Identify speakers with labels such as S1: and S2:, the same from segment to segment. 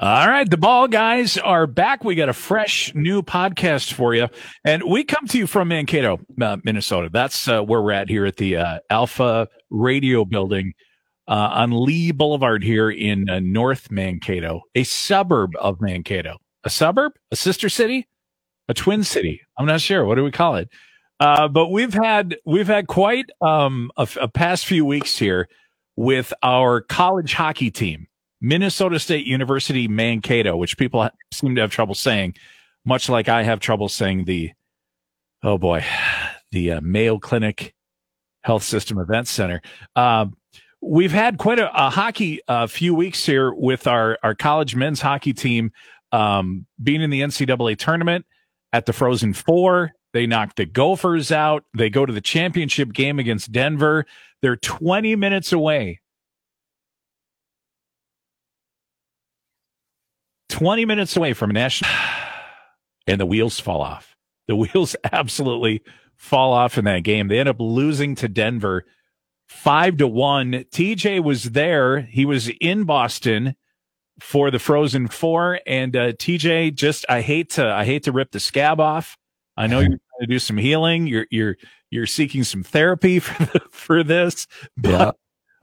S1: All right, the ball guys are back. We got a fresh new podcast for you, and we come to you from Mankato, uh, Minnesota. That's uh, where we're at here at the uh, Alpha Radio Building uh, on Lee Boulevard here in uh, North Mankato, a suburb of Mankato. A suburb, a sister city, a twin city. I'm not sure. What do we call it? Uh, but we've had we've had quite um, a, a past few weeks here with our college hockey team. Minnesota State University Mankato, which people seem to have trouble saying, much like I have trouble saying the, oh boy, the uh, Mayo Clinic Health System Event Center. Uh, we've had quite a, a hockey uh, few weeks here with our, our college men's hockey team um, being in the NCAA tournament at the Frozen Four. They knocked the Gophers out. They go to the championship game against Denver. They're 20 minutes away 20 minutes away from a national, and the wheels fall off. The wheels absolutely fall off in that game. They end up losing to Denver five to one. TJ was there. He was in Boston for the Frozen Four, and uh, TJ just I hate to I hate to rip the scab off. I know you're trying to do some healing. You're you're you're seeking some therapy for the, for this, but yeah.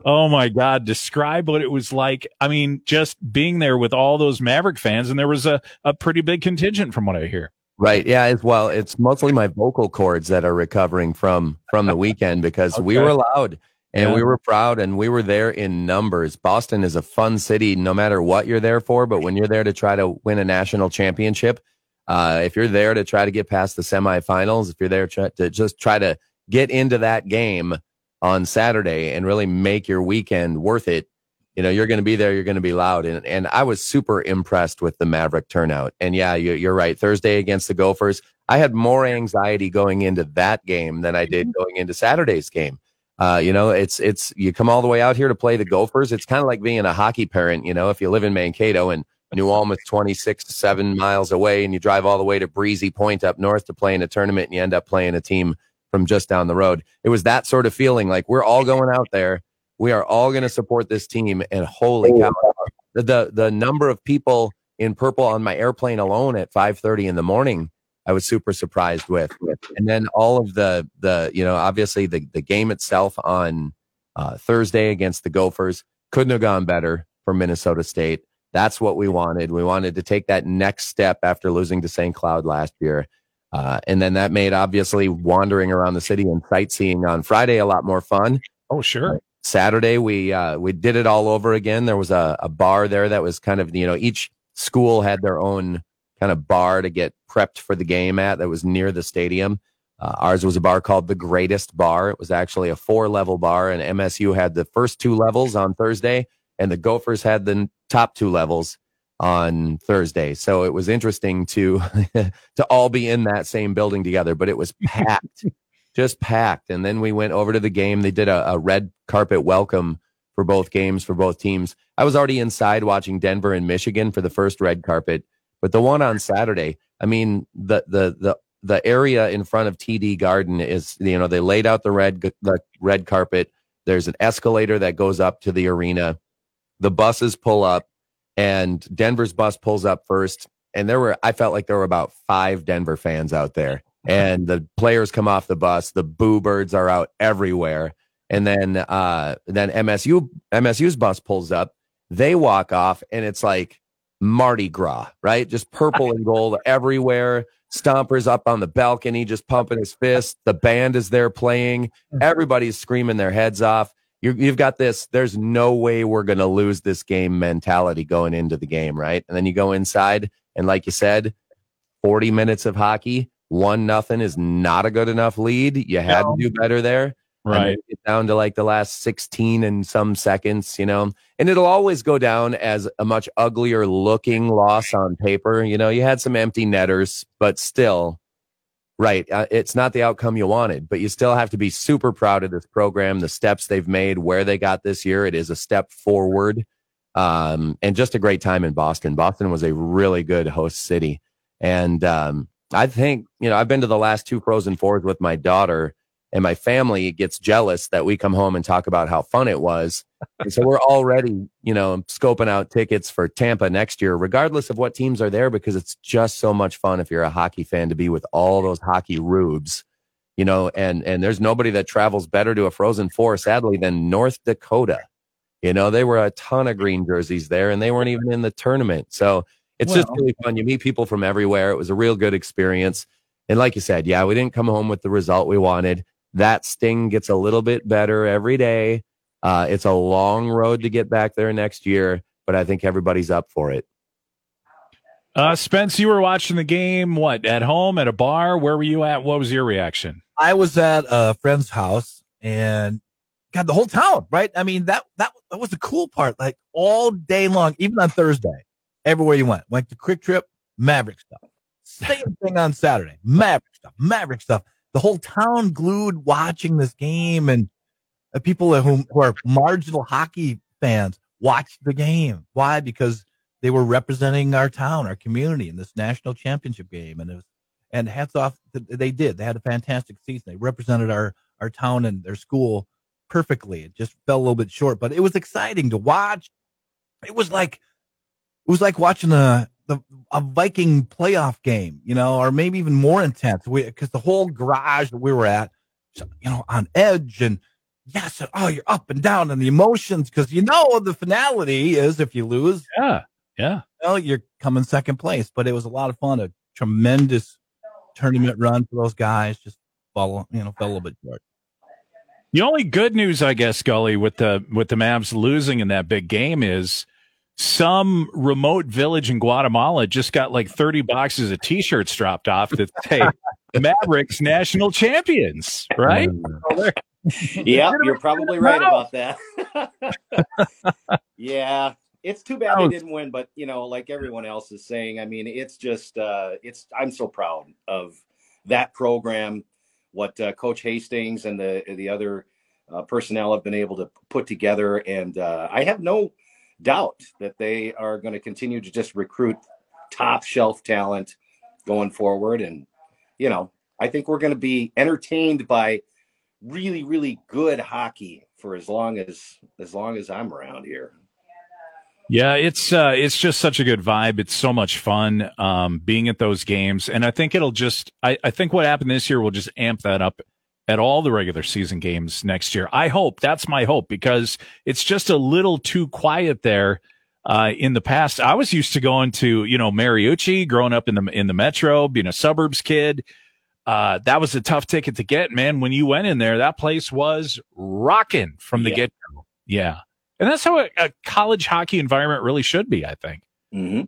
S1: Oh my God. Describe what it was like. I mean, just being there with all those Maverick fans, and there was a, a pretty big contingent from what I hear.
S2: Right. Yeah. As well, it's mostly my vocal cords that are recovering from from the weekend because okay. we were loud and yeah. we were proud and we were there in numbers. Boston is a fun city, no matter what you're there for. But when you're there to try to win a national championship, uh, if you're there to try to get past the semifinals, if you're there to just try to get into that game, on Saturday and really make your weekend worth it, you know, you're going to be there, you're going to be loud. And, and I was super impressed with the Maverick turnout. And yeah, you, are right. Thursday against the Gophers, I had more anxiety going into that game than I did mm-hmm. going into Saturday's game. Uh, you know, it's, it's, you come all the way out here to play the Gophers. It's kind of like being a hockey parent, you know, if you live in Mankato and New Ulm is 26 to seven miles away and you drive all the way to Breezy Point up north to play in a tournament and you end up playing a team from just down the road. It was that sort of feeling like we're all going out there. We are all going to support this team. And holy cow, the, the number of people in purple on my airplane alone at 5.30 in the morning, I was super surprised with. And then all of the, the, you know, obviously the, the game itself on uh, Thursday against the Gophers couldn't have gone better for Minnesota State. That's what we wanted. We wanted to take that next step after losing to St. Cloud last year. Uh, and then that made obviously wandering around the city and sightseeing on Friday a lot more fun.
S1: Oh, sure. Uh,
S2: Saturday we uh, we did it all over again. There was a, a bar there that was kind of you know each school had their own kind of bar to get prepped for the game at that was near the stadium. Uh, ours was a bar called the Greatest Bar. It was actually a four level bar, and MSU had the first two levels on Thursday, and the Gophers had the top two levels on Thursday. So it was interesting to to all be in that same building together, but it was packed, just packed. And then we went over to the game. They did a, a, red carpet welcome for both games for both teams. I was already inside watching Denver and Michigan for the first red carpet, but the one on Saturday, I mean, the the the the area in front of TD Garden is you know they laid out the red the red carpet. There's an escalator that goes up to the arena. The buses pull up and Denver's bus pulls up first. And there were, I felt like there were about five Denver fans out there. And the players come off the bus. The boo birds are out everywhere. And then, uh, then MSU, MSU's bus pulls up. They walk off, and it's like Mardi Gras, right? Just purple and gold everywhere. Stomper's up on the balcony, just pumping his fist. The band is there playing. Everybody's screaming their heads off you have got this, there's no way we're going to lose this game mentality going into the game, right? And then you go inside, and like you said, 40 minutes of hockey, one nothing is not a good enough lead. You had no. to do better there.
S1: Right.
S2: Get down to like the last 16 and some seconds, you know, and it'll always go down as a much uglier looking loss on paper. You know, you had some empty netters, but still, Right. Uh, it's not the outcome you wanted, but you still have to be super proud of this program, the steps they've made, where they got this year. It is a step forward. Um, and just a great time in Boston. Boston was a really good host city. And um, I think, you know, I've been to the last two Frozen Fours with my daughter, and my family gets jealous that we come home and talk about how fun it was. and so we're already, you know, scoping out tickets for Tampa next year, regardless of what teams are there, because it's just so much fun if you're a hockey fan to be with all those hockey rubes, you know, and and there's nobody that travels better to a Frozen Four, sadly, than North Dakota. You know, they were a ton of green jerseys there, and they weren't even in the tournament. So it's well, just really fun. You meet people from everywhere. It was a real good experience. And like you said, yeah, we didn't come home with the result we wanted. That sting gets a little bit better every day. Uh, it's a long road to get back there next year, but I think everybody's up for it.
S1: Uh, Spence, you were watching the game, what, at home, at a bar? Where were you at? What was your reaction?
S3: I was at a friend's house and God, the whole town, right? I mean, that, that, that was the cool part. Like all day long, even on Thursday, everywhere you went, went to Kwik Trip, Maverick stuff. Same thing on Saturday, Maverick stuff, Maverick stuff. The whole town glued watching this game and the people who, who are marginal hockey fans watched the game. Why? Because they were representing our town, our community in this national championship game. And it was, and hats off, they did. They had a fantastic season. They represented our, our town and their school perfectly. It just fell a little bit short, but it was exciting to watch. It was like, it was like watching a, the, a Viking playoff game, you know, or maybe even more intense because the whole garage that we were at, you know, on edge and yes, oh, you're up and down and the emotions because you know the finality is if you lose,
S1: yeah, yeah,
S3: well, you're coming second place. But it was a lot of fun, a tremendous tournament run for those guys. Just follow, you know, fell a little bit short.
S1: The only good news, I guess, Gully, with the with the Mavs losing in that big game is some remote village in Guatemala just got like 30 boxes of t-shirts dropped off that say Mavericks national champions, right?
S4: yeah, you're probably right about that. yeah, it's too bad they didn't win, but you know, like everyone else is saying, I mean, it's just uh it's I'm so proud of that program what uh, Coach Hastings and the the other uh, personnel have been able to put together, and uh, I have no doubt that they are going to continue to just recruit top shelf talent going forward. And you know, I think we're going to be entertained by really, really good hockey for as long as as long as I'm around here.
S1: Yeah, it's uh, it's just such a good vibe. It's so much fun um, being at those games, and I think it'll just. I, I think what happened this year will just amp that up at all the regular season games next year. I hope that's my hope because it's just a little too quiet there. Uh, in the past, I was used to going to, you know, Mariucci growing up in the, in the metro, being a suburbs kid. Uh, that was a tough ticket to get, man. When you went in there, that place was rocking from the yeah. get go. Yeah. And that's how a, a, college hockey environment really should be, I think.
S4: Mm-hmm.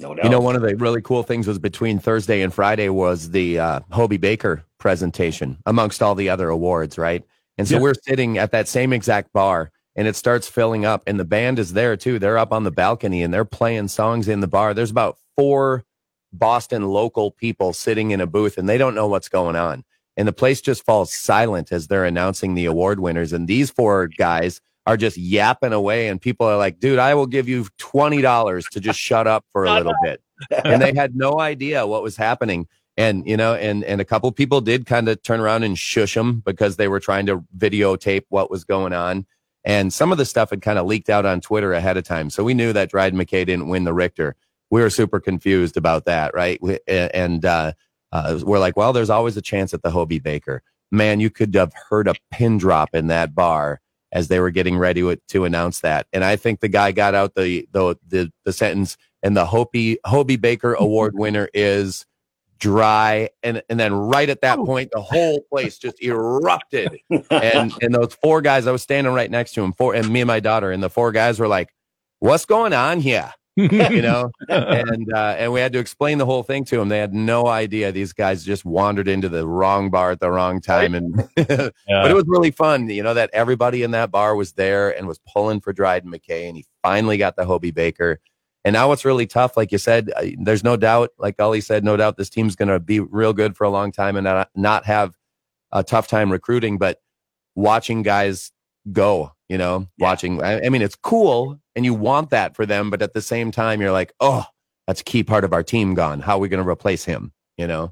S4: No doubt.
S2: You know, one of the really cool things was between Thursday and Friday was the uh, Hobey Baker presentation amongst all the other awards, right? And so yeah. we're sitting at that same exact bar and it starts filling up and the band is there too. They're up on the balcony and they're playing songs in the bar. There's about four Boston local people sitting in a booth and they don't know what's going on. And the place just falls silent as they're announcing the award winners. And these four guys are just yapping away and people are like, dude, I will give you $20 to just shut up for a little bit. And they had no idea what was happening. And, you know, and, and a couple people did kind of turn around and shush them because they were trying to videotape what was going on. And some of the stuff had kind of leaked out on Twitter ahead of time. So we knew that Dryden McKay didn't win the Richter. We were super confused about that. Right. And, uh, uh, we're like, well, there's always a chance at the Hobey Baker. Man, you could have heard a pin drop in that bar as they were getting ready to, to announce that. And I think the guy got out the the the, the sentence, and the Hobey Hobey Baker Award winner is dry. And and then right at that oh. point the whole place just erupted. And and those four guys i was standing right next to him four and me and my daughter and the four guys were like what's going on here you know and uh, and we had to explain the whole thing to them they had no idea these guys just wandered into the wrong bar at the wrong time and yeah. but it was really fun you know that everybody in that bar was there and was pulling for dryden mckay and he finally got the Hobey baker and now what's really tough like you said uh, there's no doubt like Gully said no doubt this team's going to be real good for a long time and not, not have a tough time recruiting but watching guys go you know yeah. watching I, I mean it's cool and you want that for them but at the same time you're like oh that's a key part of our team gone how are we going to replace him you know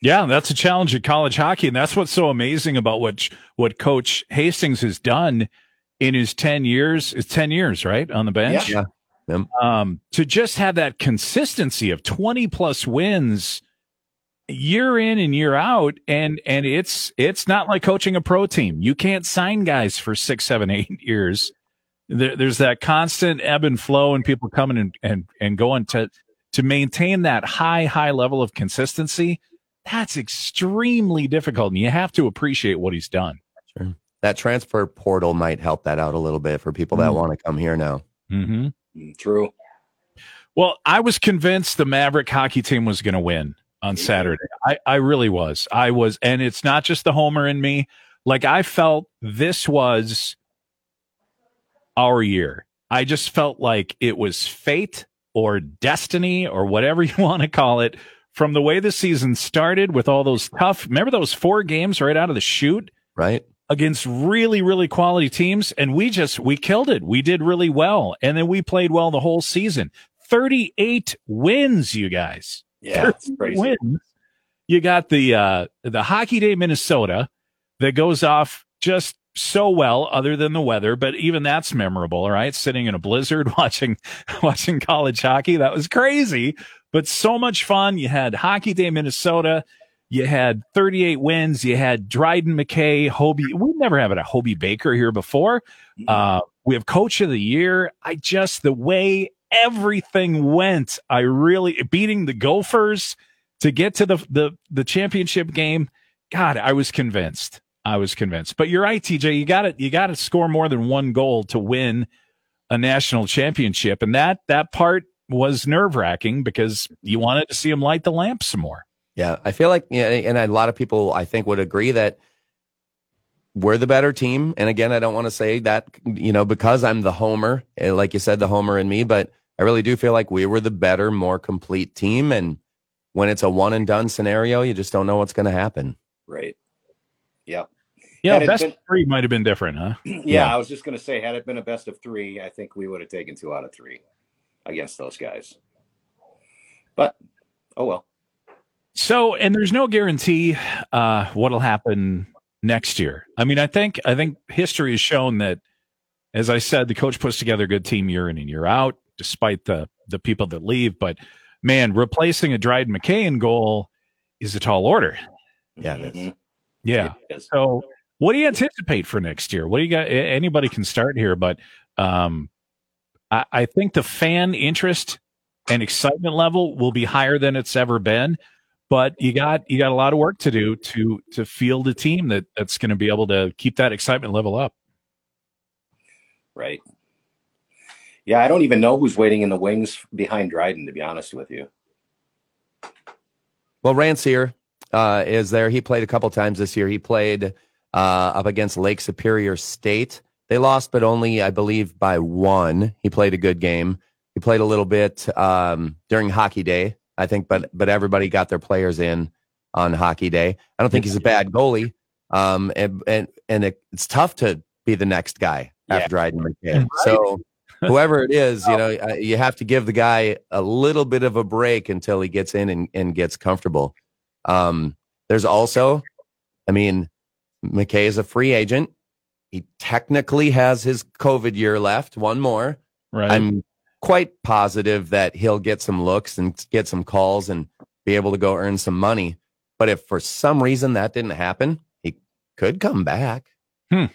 S1: Yeah, that's a challenge at college hockey, and that's what's so amazing about what what Coach Hastings has done in his ten years. It's ten years, right, on the bench.
S2: Yeah. Yep.
S1: Um, to just have that consistency of twenty plus wins year in and year out, and and it's it's not like coaching a pro team. You can't sign guys for six, seven, eight years. There, there's that constant ebb and flow, and people coming and and and going to to maintain that high high level of consistency that's extremely difficult and you have to appreciate what he's done
S2: Sure. That transfer portal might help that out a little bit for people that
S1: Mm.
S2: want to come here now.
S1: mm-hmm.
S4: Mm, True.
S1: well i was convinced the maverick hockey team was going to win on saturday I, I really was i was and it's not just the homer in me like i felt this was our year. I just felt like it was fate or destiny or whatever you want to call it from the way the season started with all those tough remember those four games right out of the chute?
S2: Right?
S1: against really really quality teams and we just we killed it. We did really well and then we played well the whole season. 38 wins you guys.
S4: Yeah,
S1: wins. You got the uh the hockey day minnesota that goes off just so well other than the weather but even that's memorable right? Sitting in a blizzard watching watching college hockey. That was crazy but so much fun. You had hockey day minnesota. You had 38 wins. You had dryden mckay Hobey. We've never had a Hobey baker here before. Uh we have coach of the year. I just the way everything went i really beating the gophers to get to the the, the championship game god i was convinced i was convinced but you're right tj you got to you got to score more than one goal to win a national championship and that that part was nerve-wracking because you wanted to see him light the lamp some more
S2: Yeah. I feel like, yeah, and a lot of people I think would agree that we're the better team. And again, I don't want to say that, you know, because I'm the homer, eh, like you said, the homer in me, but I really do feel like we were the better, more complete team. And when it's a one and done scenario, you just don't know what's going to happen.
S4: Right. Yeah.
S1: yeah
S4: Had
S1: best
S4: been-
S1: of three might have been different huh
S4: yeah.
S2: Yeah.
S4: I was just going to say, had it been a best of three, I think we would have taken two out of three against those guys. But oh well.
S1: So, and there's no guarantee uh, what'll happen next year. I mean, I think I think history has shown that, as I said, the coach puts together a good team year in and year out, despite the the people that leave. But man, replacing a Dryden McKay in goal is a tall order.
S2: Yeah, it is.
S1: Yeah. So, what do you anticipate for next year? What do you got? Anybody can start here, but um, I, I think the fan interest and excitement level will be higher than it's ever been. But you got you got a lot of work to do to to field a team that that's going to be able to keep that excitement level up.
S4: Right. Yeah, I don't even know who's waiting in the wings behind Dryden, to be honest with you.
S2: Well, Rancier uh, is there. He played a couple times this year. He played uh, up against Lake Superior State. They lost, but only, I believe, by one. He played a good game. He played a little bit um, during Hockey Day, I think, but but everybody got their players in on Hockey Day. I don't think he's a bad goalie, um, and and and it, it's tough to be the next guy after Dryden McKay.
S3: Right.
S2: So whoever it is, you know, uh, you have to give the guy a little bit of a break until he gets in and, and gets comfortable. Um, there's also, I mean, McKay is a free agent. He technically has his COVID year left, one more.
S1: Right.
S2: I'm quite positive that he'll get some looks and get some calls and be able to go earn some money. But if for some reason that didn't happen, he could come back.
S1: Hmm.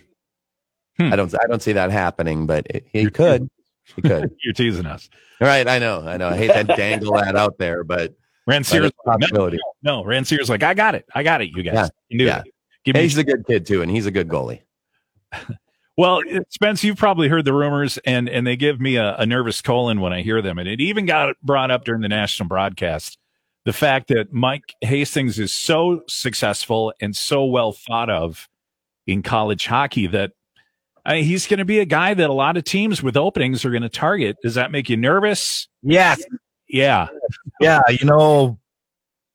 S1: Hmm.
S2: I don't. I don't see that happening, but it, he
S1: You're
S2: could. He could.
S1: You're teasing us.
S2: Right, I know, I know. I hate to dangle that out there, but, but
S1: Rancier's
S2: it's a possibility.
S1: no, Rancier's like, I got it. I got it, you guys.
S2: Yeah.
S1: You can do
S2: Yeah.
S1: it. Give me
S2: He's a good kid too, and he's a good goalie.
S1: Well, uh, Spence, you've probably heard the rumors, and and they give me a, a nervous colon when I hear them, and it even got brought up during the national broadcast. The fact that Mike Hastings is so successful and so well thought of in college hockey that I mean, he's going to be a guy that a lot of teams with openings are going to target. Does that make you nervous?
S3: Yes.
S1: Yeah,
S3: Yeah. You know,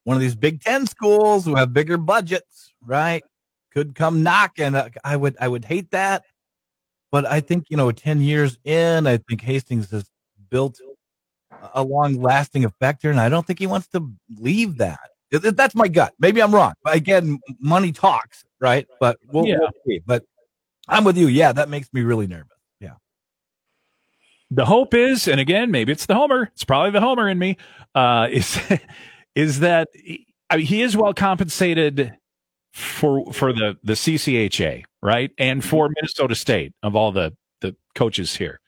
S3: one of these Big Ten schools who have bigger budgets, right? Could come knocking. Uh, I would, I would hate that. But I think, you know, 10 years in, I think Hastings has built a long lasting effect here. And I don't think he wants to leave that. That's my gut. Maybe I'm wrong. But again, money talks, right? But we'll,
S1: Yeah.
S3: we'll see. But I'm with you. Yeah, that makes me really nervous.
S1: The hope is, and again, maybe it's the Homer. It's probably the Homer in me. Uh, is is that I mean, he is well compensated for for the the CCHA, right, and for Minnesota State of all the the coaches here.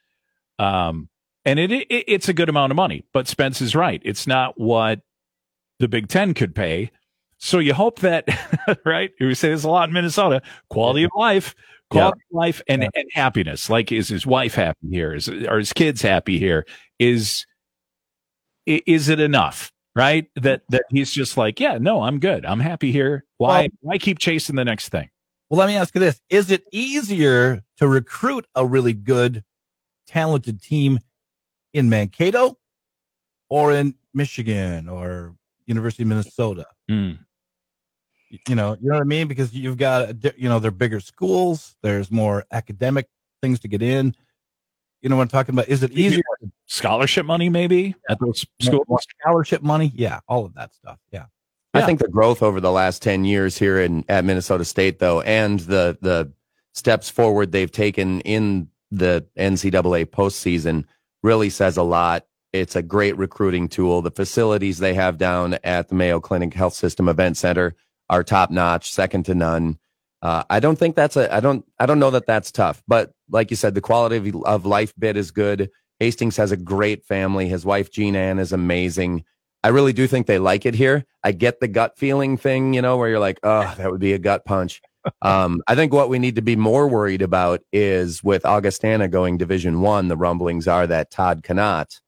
S1: Um, and it, it it's a good amount of money, but Spence is right. It's not what the Big Ten could pay. So you hope that, right? We say there's a lot in Minnesota. Quality of life, quality of life, and,
S3: Yeah.
S1: and happiness. Like, is his wife happy here? Is are his kids happy here? Is is it enough? Right? That that he's just like, yeah, no, I'm good. I'm happy here. Why
S3: Well-
S1: why keep chasing the next thing?
S3: Well, let me ask you this. Is it easier to recruit a really good, talented team in Mankato or in Michigan or University of Minnesota?
S1: Mm.
S3: You know, you know what I mean? Because you've got, uh, you know, they're bigger schools. There's more academic things to get in. You know what I'm talking about? Is it easier?
S1: Scholarship money, maybe at those
S3: More
S1: schools.
S3: scholarship money? Yeah, all of that stuff. Yeah.
S2: I
S3: Yeah.
S2: think the growth over the last 10 years here in at Minnesota State though and the the steps forward they've taken in the NCAA postseason really says a lot. It's a great recruiting tool. The facilities they have down at the Mayo Clinic Health System Event Center are top notch, second to none. Uh, I don't think that's a I don't I don't know that that's tough, but like you said, the quality of, of life bit is good. Hastings has a great family. His wife Jean Ann is amazing. I really do think they like it here. I get the gut feeling thing, you know, where you're like, oh, that would be a gut punch. Um, I think what we need to be more worried about is with Augustana going Division One. The rumblings are that Todd Knott,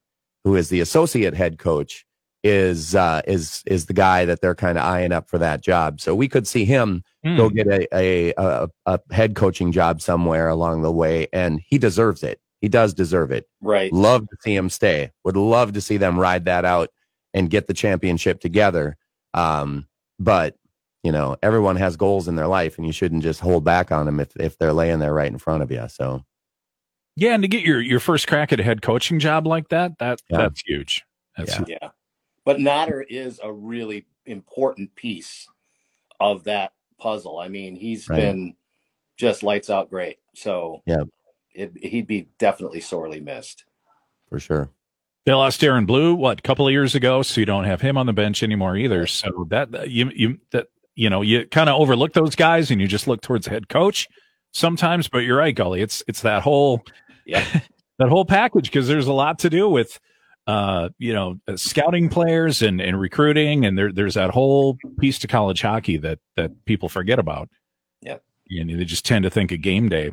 S2: who is the associate head coach, is uh, is is the guy that they're kind of eyeing up for that job. So we could see him
S1: Mm.
S2: go get a, a a a head coaching job somewhere along the way, and he deserves it. He does deserve it.
S4: Right.
S2: Love to see him stay. Would love to see them ride that out and get the championship together. Um, but you know, everyone has goals in their life, and you shouldn't just hold back on them if if they're laying there right in front of you. So
S1: Yeah, and to get your your first crack at a head coaching job like that, that
S2: Yeah.
S1: that's huge. That's
S2: Yeah.
S1: huge.
S4: Yeah. But Natter is a really important piece of that puzzle. I mean, he's
S2: Right.
S4: been just lights out great. So
S2: Yeah.
S4: it, he'd be definitely sorely missed.
S2: for sure,
S1: They lost Darren Blue what a couple of years ago, so you don't have him on the bench anymore either. So that that- you you that you know you kind of overlook those guys and you just look towards the head coach sometimes. But you're right, Gully. It's it's that whole
S4: Yeah.
S1: that whole package because there's a lot to do with uh you know uh, scouting players and and recruiting and there there's that whole piece to college hockey that that people forget about.
S4: Yeah,
S1: And they just tend to think of game day.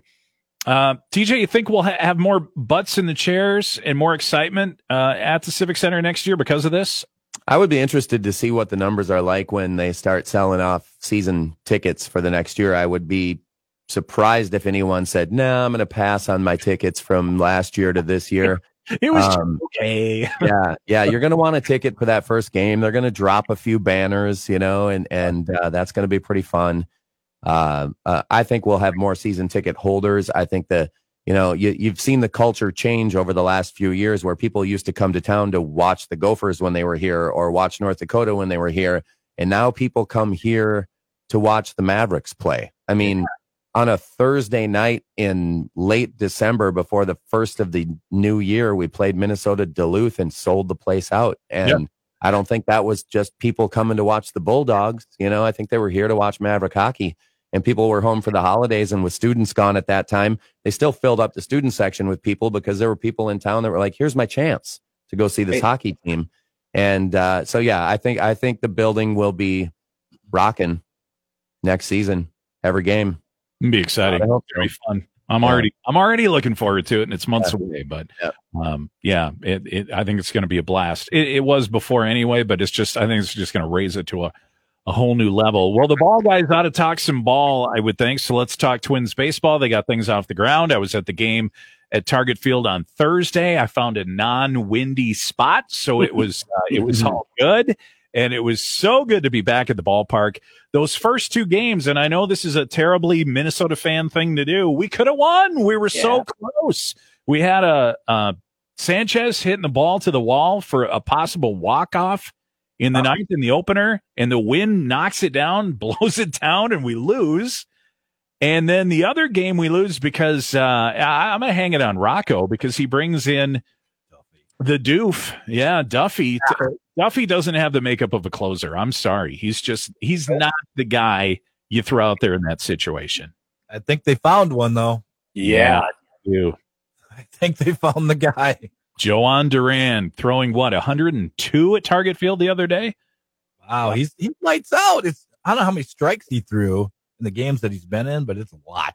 S1: Uh, TJ, you think we'll ha- have more butts in the chairs and more excitement uh, at the Civic Center next year because of this?
S2: I would be interested to see what the numbers are like when they start selling off season tickets for the next year. I would be surprised if anyone said, "No, I'm going to pass on my tickets from last year to this year."
S1: It was
S2: Um,
S1: okay.
S2: yeah, yeah, you're going to want a ticket for that first game. They're going to drop a few banners, you know, and and uh, that's going to be pretty fun. Uh, uh, I think we'll have more season ticket holders. I think the you know you, you've seen the culture change over the last few years, where people used to come to town to watch the Gophers when they were here, or watch North Dakota when they were here, and now people come here to watch the Mavericks play. I mean, on a Thursday night in late December before the first of the new year, we played Minnesota Duluth and sold the place out. And
S1: Yep.
S2: I don't think that was just people coming to watch the Bulldogs. You know, I think they were here to watch Maverick hockey. And people were home for the holidays, and with students gone at that time, they still filled up the student section with people because there were people in town that were like, "Here's my chance to go see this hockey team." And uh, so, yeah, I think I think the building will be rocking next season, every game.
S1: It'd be exciting.
S2: I hope
S1: It'll be fun. I'm
S2: Yeah.
S1: already I'm already looking forward to it, and it's months away. But
S2: Yeah.
S1: um, yeah, it, it I think it's going to be a blast. It, it was before anyway, but it's just I think it's just going to raise it to a a whole new level. Well, the ball guys ought to talk some ball, I would think. So let's talk Twins baseball. They got things off the ground. I was at the game at Target Field on Thursday. I found a non-windy spot, so it was uh, it was all good, and it was so good to be back at the ballpark. Those first two games, and I know this is a terribly Minnesota fan thing to do. We could have won. We were so close. We had a uh, Sanchez hitting the ball to the wall for a possible walk off in the ninth in the opener, and the wind knocks it down, blows it down, and we lose. And then the other game we lose because uh, I, am gonna hang it on Rocco because he brings in the doof. Yeah, Duffey. Yeah. Duffey doesn't have the makeup of a closer. I'm sorry. He's just he's not the guy you throw out there in that situation.
S3: I think they found one though.
S1: Yeah,
S3: you. I think they found the guy.
S1: Jhoan Duran throwing what 102 at Target Field the other day.
S3: Wow, he's he lights out. It's I don't know how many strikes he threw in the games that he's been in, but it's a lot.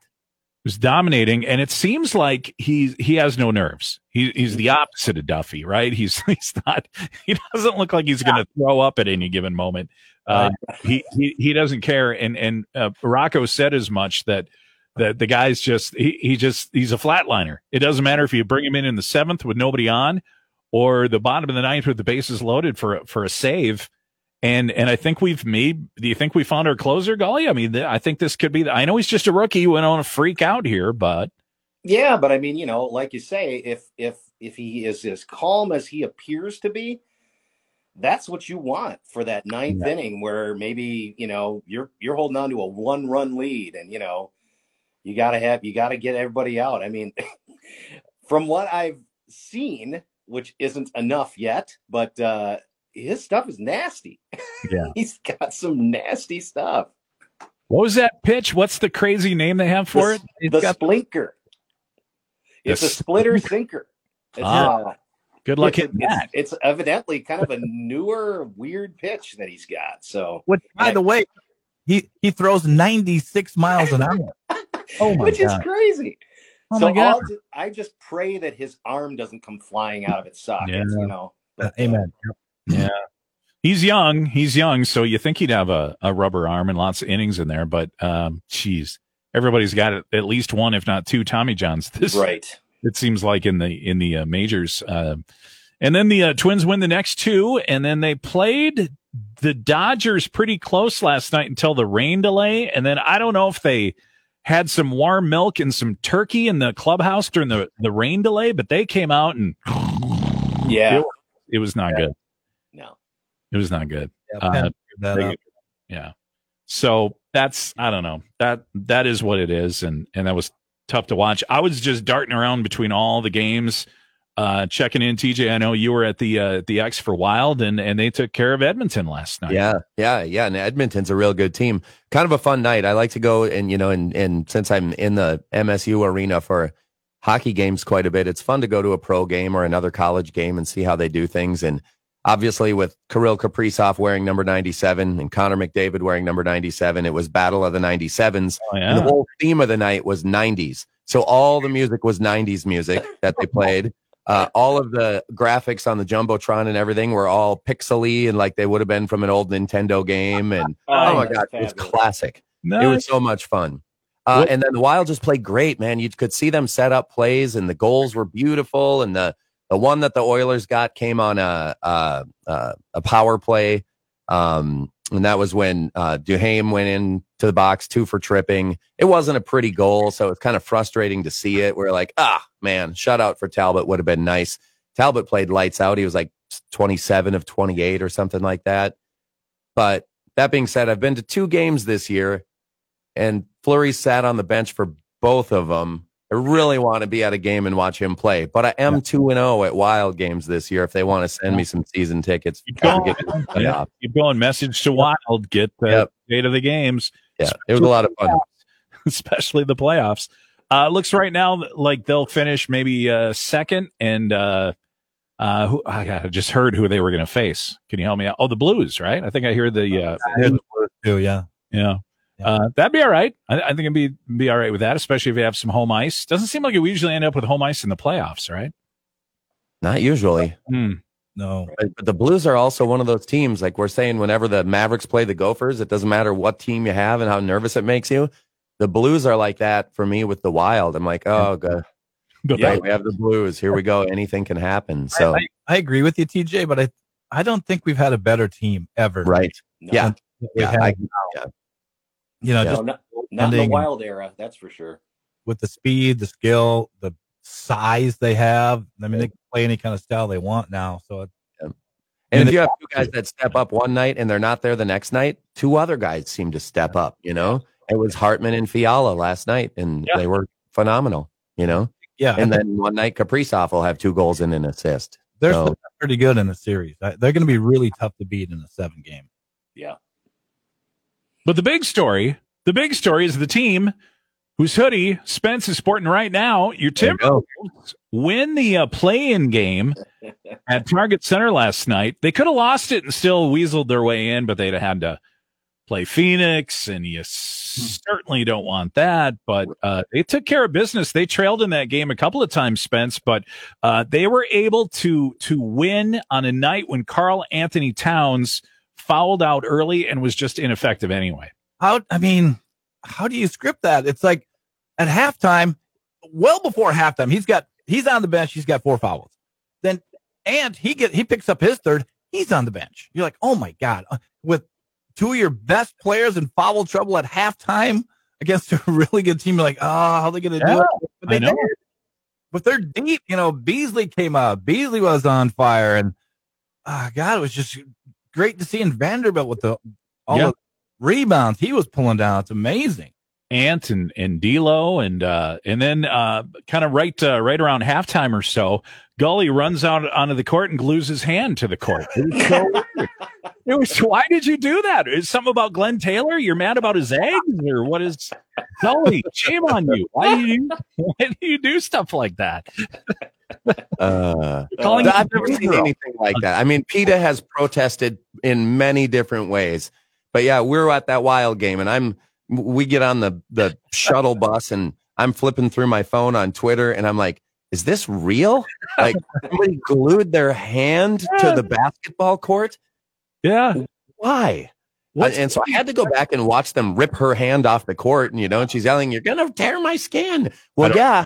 S1: Was dominating, and it seems like he he has no nerves. He, he's the opposite of Duffey, right? He's he's not. He doesn't look like he's going to throw up at any given moment. Uh, he, he he doesn't care, and and uh, Rocco said as much that the the guy's just he, he just he's a flatliner. It doesn't matter if you bring him in in the seventh with nobody on, or the bottom of the ninth with the bases loaded for for a save. And and I think we've made. Do you think we found our closer, Gully? I mean, I think this could be. The, I know he's just a rookie. We don't want to freak out here, but
S4: yeah, but I mean, you know, like you say, if if if he is as calm as he appears to be, that's what you want for that ninth yeah. inning, where maybe you know you're you're holding on to a one run lead, and you know you got to have you got to get everybody out. I mean, from what I've seen, which isn't enough yet, but uh, his stuff is nasty.
S1: Yeah,
S4: he's got some nasty stuff.
S1: What was that pitch? What's the crazy name they have for
S4: the,
S1: it?
S4: It's the got... splinker. It's a splitter sinker. It's,
S1: ah, uh, good luck
S4: it's,
S1: hitting that.
S4: It's evidently kind of a newer, weird pitch that he's got. So,
S3: which, by the way, he he throws 96 miles an hour.
S4: Oh my which God. is crazy. Oh so just, I just pray that his arm doesn't come flying out of its socket. Yeah. You know.
S3: But, uh, amen.
S1: Yeah. He's young. He's young, so you think he'd have a, a rubber arm and lots of innings in there, but um, geez, everybody's got at least one, if not two, Tommy Johns. This
S4: right.
S1: It seems like in the in the uh, majors, uh, and then the uh, Twins win the next two, and then they played the Dodgers pretty close last night until the rain delay, and then I don't know if they had some warm milk and some turkey in the clubhouse during the, the rain delay, but they came out and
S4: yeah,
S1: it, it was not
S4: yeah.
S1: good.
S4: No,
S1: it was not good. Yeah, uh, they, yeah. So that's I don't know that that is what it is, and and that was tough to watch. I was just darting around between all the games uh, checking in, TJ. I know you were at the uh, the X for Wild, and and they took care of Edmonton last night.
S2: Yeah, yeah, yeah. And Edmonton's a real good team. Kind of a fun night. I like to go and you know, and and since I'm in the MSU arena for hockey games quite a bit, it's fun to go to a pro game or another college game and see how they do things. And obviously, with Kirill Kaprizov wearing number 97 and Connor McDavid wearing number 97, it was Battle of the 97s. Oh, yeah. And the whole theme of the night was 90s. So all the music was 90s music that they played. Uh, all of the graphics on the jumbotron and everything were all pixely and like they would have been from an old Nintendo game. And oh, oh my god, it was classic. Nice. It was so much fun. Uh, and then the Wild just played great, man. You could see them set up plays, and the goals were beautiful. And the the one that the Oilers got came on a a, a power play. Um, and that was when uh, Duhaime went in to the box, two for tripping. It wasn't a pretty goal, so it's kind of frustrating to see it. We're like, ah, man, shutout for Talbot would have been nice. Talbot played lights out. He was like 27 of 28 or something like that. But that being said, I've been to two games this year, and Fleury sat on the bench for both of them. I really want to be at a game and watch him play, but I am two and zero oh at Wild games this year. If they want to send me some season tickets,
S1: keep going, yeah, keep going. Message to Wild, get the yep. date of the games.
S2: Yeah, it was a lot of fun,
S1: especially the playoffs. Uh, looks right now like they'll finish maybe uh, second, and uh, uh, who I just heard who they were going to face. Can you help me out? Oh, the Blues, right? I think I hear the. Uh,
S3: I hear the Blues too. Yeah,
S1: yeah. Uh, that'd be all right. I, I, think it'd be be all right with that, especially if you have some home ice. Doesn't seem like we usually end up with home ice in the playoffs, right?
S2: Not usually.
S1: Hmm.
S3: No.
S2: But the Blues are also one of those teams. Like we're saying, whenever the Mavericks play the Gophers, it doesn't matter what team you have and how nervous it makes you. The Blues are like that for me with the Wild. I'm like, oh, good. Yeah, we have the Blues. Here we go. Anything can happen. So
S3: I, I, I, agree with you, TJ, but I I don't think we've had a better team ever.
S2: Right. No. Yeah. Yeah, I,
S3: yeah you know,
S4: no, just not, not in the wild era, that's for sure.
S3: With the speed, the skill, the size they have, I mean, they can play any kind of style they want now. So, it.
S2: And,
S3: And
S2: if you have two guys that step up one night and they're not there the next night, two other guys seem to step up. You know, it was Hartman and Fiala last night, and
S1: Yeah.
S2: they were phenomenal. You know,
S3: Yeah,
S2: and then one night Kaprizov will have two goals and an assist.
S3: they're
S2: so-
S3: pretty good in the series. They're going to be really tough to beat in a seven game.
S4: yeah.
S1: But the big story, the big story is the team whose hoodie Spence is sporting right now. Your Timberwolves win the uh, play-in game at Target Center last night. They could have lost it and still weaseled their way in, but they'd have had to play Phoenix, and you certainly don't want that. But uh, they took care of business. They trailed in that game a couple of times, Spence, but uh, they were able to to win on a night when Karl-Anthony Towns fouled out early and was just ineffective anyway.
S3: How, I mean, how do you script that? It's like at halftime, well before halftime, he's got, he's on the bench. He's got four fouls. Then, and he get, he picks up his third. He's on the bench. You're like, oh my God, uh, with two of your best players in foul trouble at halftime against a really good team. You're like, oh, how are they going to do it? But they
S1: know.
S3: did. But they're deep. You know, Beasley came out. Beasley was on fire. And, ah, God, it was just great to see in Vanderbilt with the, all
S1: Yeah.
S3: the rebounds he was pulling down. It's amazing.
S1: Ant and and D'Lo and uh and then uh kind of right uh, right around halftime or so, Gully runs out onto the court and glues his hand to the court. It was so. It was why did you do that? Is something about Glen Taylor? You're mad about his eggs or what is Gully? Shame on you. Why do you why do you do stuff like that?
S2: Uh, I've never seen anything like that. I mean, PETA has protested in many different ways, but yeah, we're at that wild game, and I'm we get on the the shuttle bus, and I'm flipping through my phone on Twitter, and I'm like, is this real? Like somebody glued their hand to the basketball court?
S1: Yeah.
S2: Why? And so I had to go back and watch them rip her hand off the court, and you know, and she's yelling, "You're gonna tear my skin." Well, yeah,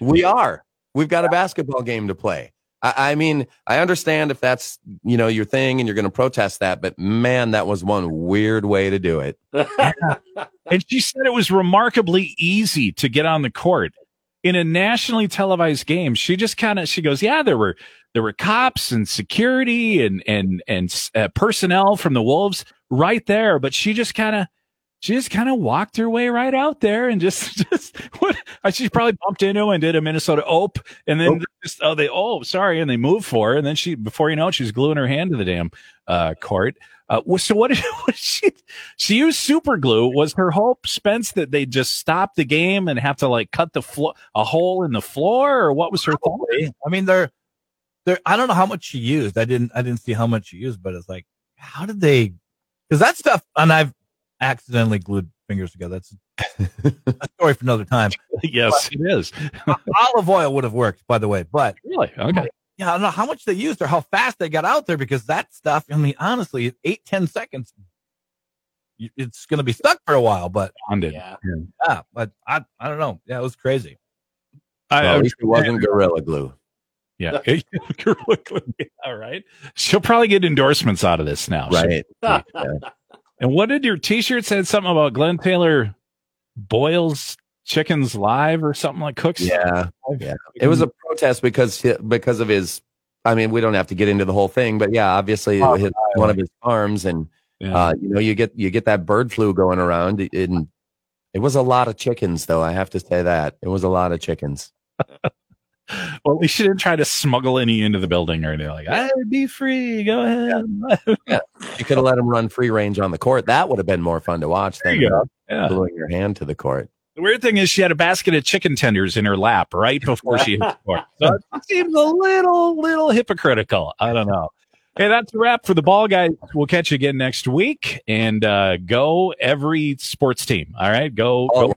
S2: we are. We've got a basketball game to play. I, I mean, I understand if that's you know your thing and you're going to protest that, but man, that was one weird way to do it.
S1: And she said it was remarkably easy to get on the court in a nationally televised game. She just kind of she goes, yeah, there were there were cops and security and and and uh, personnel from the Wolves right there, but she just kind of she just kind of walked her way right out there and just just what she probably bumped into and did a Minnesota ope and then just oh they oh sorry and they moved for her and then she before you know it she's gluing her hand to the damn uh, court. Uh, so what did, what did she she used super glue. Was her hope, Spence, that they just stop the game and have to like cut the floor, a hole in the floor, or what was her thought?
S3: I mean, they're, they're, I don't know how much she used. I didn't, I didn't see how much she used, but it's like, how did they, cause that stuff, and I've accidentally glued fingers together. That's a story for another time.
S1: yes, it is.
S3: Olive oil would have worked, by the way, but
S1: Really? Okay.
S3: yeah, I don't know how much they used or how fast they got out there because that stuff, I mean, honestly, eight, ten seconds, it's going to be stuck for a while, but
S1: Bonded.
S4: yeah.
S3: yeah, but I, I don't know. Yeah, it was crazy.
S1: I,
S2: Well, at least it wasn't gorilla glue.
S1: yeah. gorilla glue. All right. She'll probably get endorsements out of this now. So-
S2: Right.
S1: And what did your T-shirt said something about Glen Taylor boils chickens live or something like cooks?
S2: Yeah. Yeah. It was a protest because because of his. I mean, we don't have to get into the whole thing, but yeah, obviously
S3: Oh,
S2: his, one of his farms, and
S1: Yeah.
S2: uh, you know, you get you get that bird flu going around. And it was a lot of chickens, though. I have to say that it was a lot of chickens.
S1: Well, she didn't try to smuggle any into the building or anything like, "Hey, be free, go ahead."
S2: You could have let him run free range on the court. That would have been more fun to watch
S1: There
S2: than
S1: you. Yeah.
S2: gluing your hand to the court.
S1: The weird thing is she had a basket of chicken tenders in her lap right before she hit the court. So it seems a little, little hypocritical. I don't know. Hey, that's a wrap for the ball guys. We'll catch you again next week and uh, go every sports team. All right. Go,
S2: All
S1: go